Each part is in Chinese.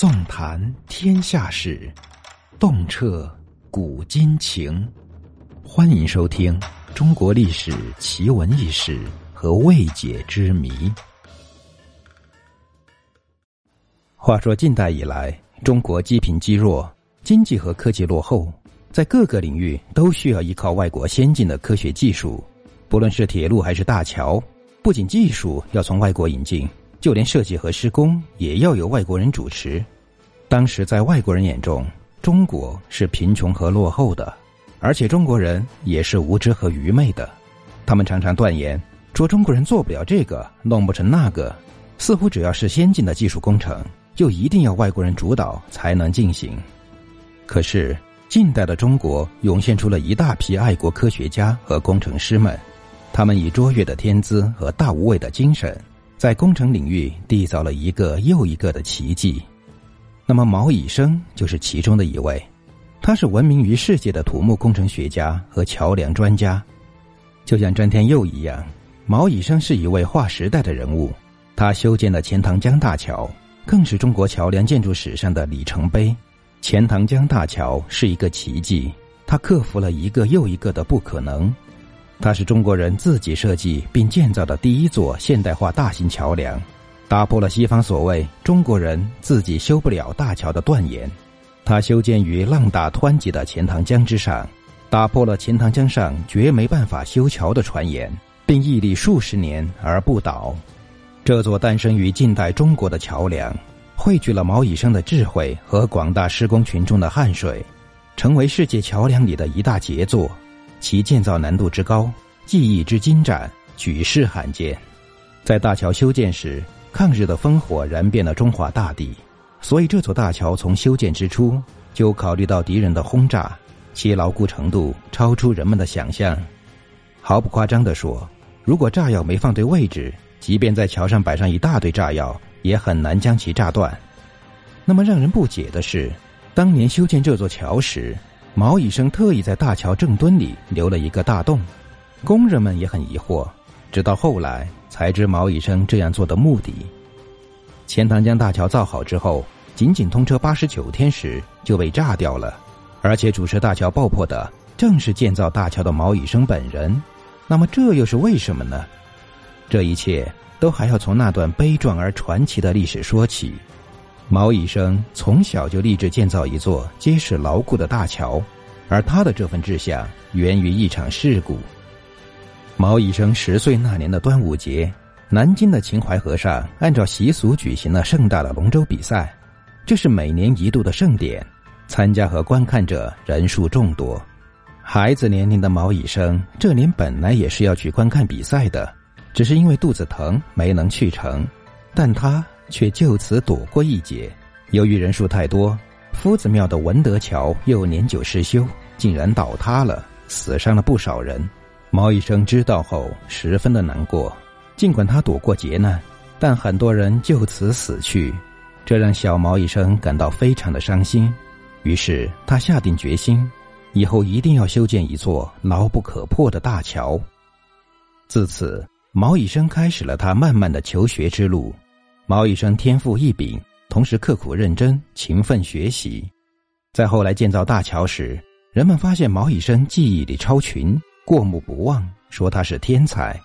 纵谈天下事，洞彻古今情。欢迎收听《中国历史奇闻异事和未解之谜》。话说近代以来，中国积贫积弱，经济和科技落后，在各个领域都需要依靠外国先进的科学技术。不论是铁路还是大桥，不仅技术要从外国引进，就连设计和施工也要由外国人主持。当时在外国人眼中，中国是贫穷和落后的，而且中国人也是无知和愚昧的。他们常常断言说中国人做不了这个，弄不成那个，似乎只要是先进的技术工程，就一定要外国人主导才能进行。可是近代的中国涌现出了一大批爱国科学家和工程师们。他们以卓越的天资和大无畏的精神，在工程领域缔造了一个又一个的奇迹。那么，茅以升就是其中的一位。他是闻名于世界的土木工程学家和桥梁专家，就像詹天佑一样，茅以升是一位划时代的人物。他修建的钱塘江大桥，更是中国桥梁建筑史上的里程碑。钱塘江大桥是一个奇迹，它克服了一个又一个的不可能。它是中国人自己设计并建造的第一座现代化大型桥梁，打破了西方所谓中国人自己修不了大桥的断言。它修建于浪大湍急的钱塘江之上，打破了钱塘江上绝没办法修桥的传言，并屹立数十年而不倒。这座诞生于近代中国的桥梁，汇聚了毛以生的智慧和广大施工群众的汗水，成为世界桥梁里的一大杰作。其建造难度之高，技艺之精湛，举世罕见。在大桥修建时，抗日的烽火燃遍了中华大地，所以这座大桥从修建之初就考虑到敌人的轰炸，其牢固程度超出人们的想象。毫不夸张地说，如果炸药没放对位置，即便在桥上摆上一大堆炸药，也很难将其炸断。那么让人不解的是，当年修建这座桥时。毛以生特意在大桥正墩里留了一个大洞，工人们也很疑惑，直到后来才知毛以生这样做的目的。钱塘江大桥造好之后，仅仅通车八十九天时就被炸掉了，而且主持大桥爆破的正是建造大桥的毛以生本人。那么这又是为什么呢？这一切都还要从那段悲壮而传奇的历史说起。毛以生从小就立志建造一座结实牢固的大桥，而他的这份志向源于一场事故。毛以生十岁那年的端午节，南京的秦淮河上按照习俗举行了盛大的龙舟比赛，这是每年一度的盛典，参加和观看者人数众多。孩子年龄的毛以生这年本来也是要去观看比赛的，只是因为肚子疼没能去成，但他。却就此躲过一劫。由于人数太多，夫子庙的文德桥又年久失修，竟然倒塌了，死伤了不少人。毛以生知道后，十分的难过。尽管他躲过劫难，但很多人就此死去，这让小毛以生感到非常的伤心。于是他下定决心，以后一定要修建一座牢不可破的大桥。自此，毛以生开始了他漫漫的求学之路。毛以生天赋异禀，同时刻苦认真、勤奋学习。在后来建造大桥时，人们发现毛以生记忆力超群，过目不忘，说他是天才。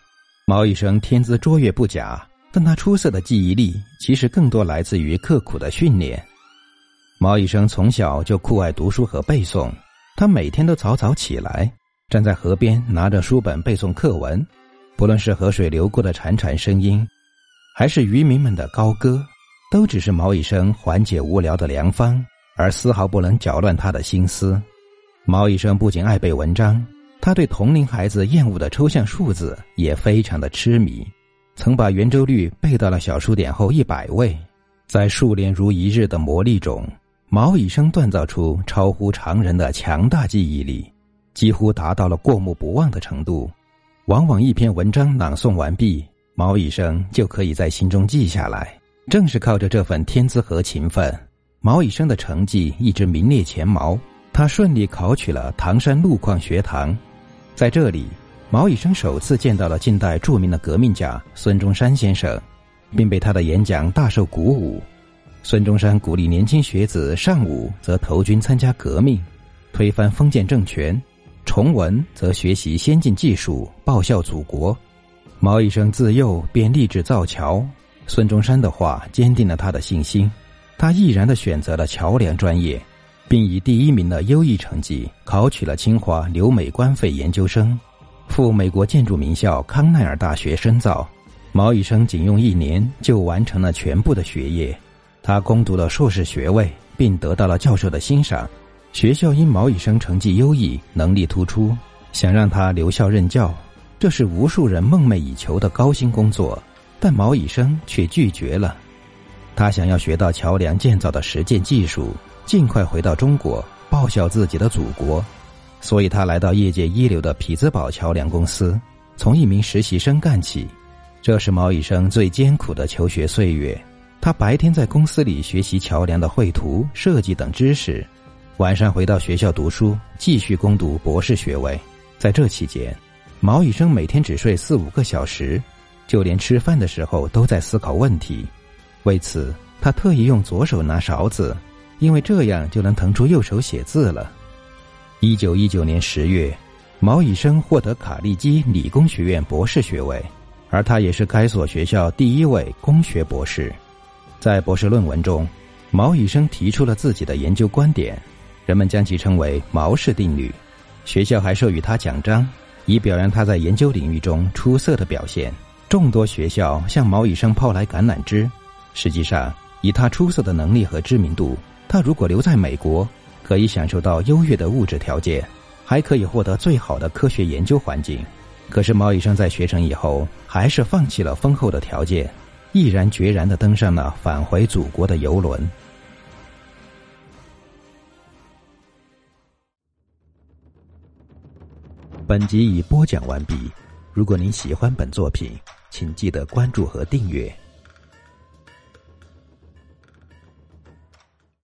毛以生天资卓越不假，但他出色的记忆力其实更多来自于刻苦的训练。毛以生从小就酷爱读书和背诵，他每天都早早起来，站在河边拿着书本背诵课文，不论是河水流过的潺潺声音。还是渔民们的高歌，都只是毛以生缓解无聊的良方，而丝毫不能搅乱他的心思。毛以生不仅爱背文章，他对同龄孩子厌恶的抽象数字也非常的痴迷，曾把圆周率背到了小数点后一百位。在数年如一日的磨砺中，毛以生锻造出超乎常人的强大记忆力，几乎达到了过目不忘的程度。往往一篇文章朗诵完毕。毛以生就可以在心中记下来。正是靠着这份天资和勤奋，毛以生的成绩一直名列前茅。他顺利考取了唐山路矿学堂，在这里，毛以生首次见到了近代著名的革命家孙中山先生，并被他的演讲大受鼓舞。孙中山鼓励年轻学子尚武则投军参加革命，推翻封建政权；崇文则学习先进技术，报效祖国。毛以生自幼便立志造桥，孙中山的话坚定了他的信心，他毅然的选择了桥梁专业。并以第一名的优异成绩考取了清华留美官费研究生，赴美国建筑名校康奈尔大学深造。毛以生仅用一年就完成了全部的学业，他攻读了硕士学位，并得到了教授的欣赏。学校因毛以生成绩优异、能力突出，想让他留校任教，这是无数人梦寐以求的高薪工作，但毛以生却拒绝了。他想要学到桥梁建造的实践技术。尽快回到中国报效自己的祖国，所以他来到业界一流的匹兹堡桥梁公司，从一名实习生干起。这是毛以生最艰苦的求学岁月。他白天在公司里学习桥梁的绘图、设计等知识，晚上回到学校读书，继续攻读博士学位。在这期间，毛以生每天只睡四五个小时，就连吃饭的时候都在思考问题。为此，他特意用左手拿勺子。因为这样就能腾出右手写字了。一九一九年十月，毛以生获得卡利基理工学院博士学位，而他也是该所学校第一位工学博士。在博士论文中，毛以生提出了自己的研究观点，人们将其称为“毛氏定律”。学校还授予他奖章，以表扬他在研究领域中出色的表现。众多学校向毛以生抛来橄榄枝。实际上，以他出色的能力和知名度。他如果留在美国，可以享受到优越的物质条件，还可以获得最好的科学研究环境。可是毛以生在学成以后，还是放弃了丰厚的条件，毅然决然的登上了返回祖国的游轮。本集已播讲完毕。如果您喜欢本作品，请记得关注和订阅。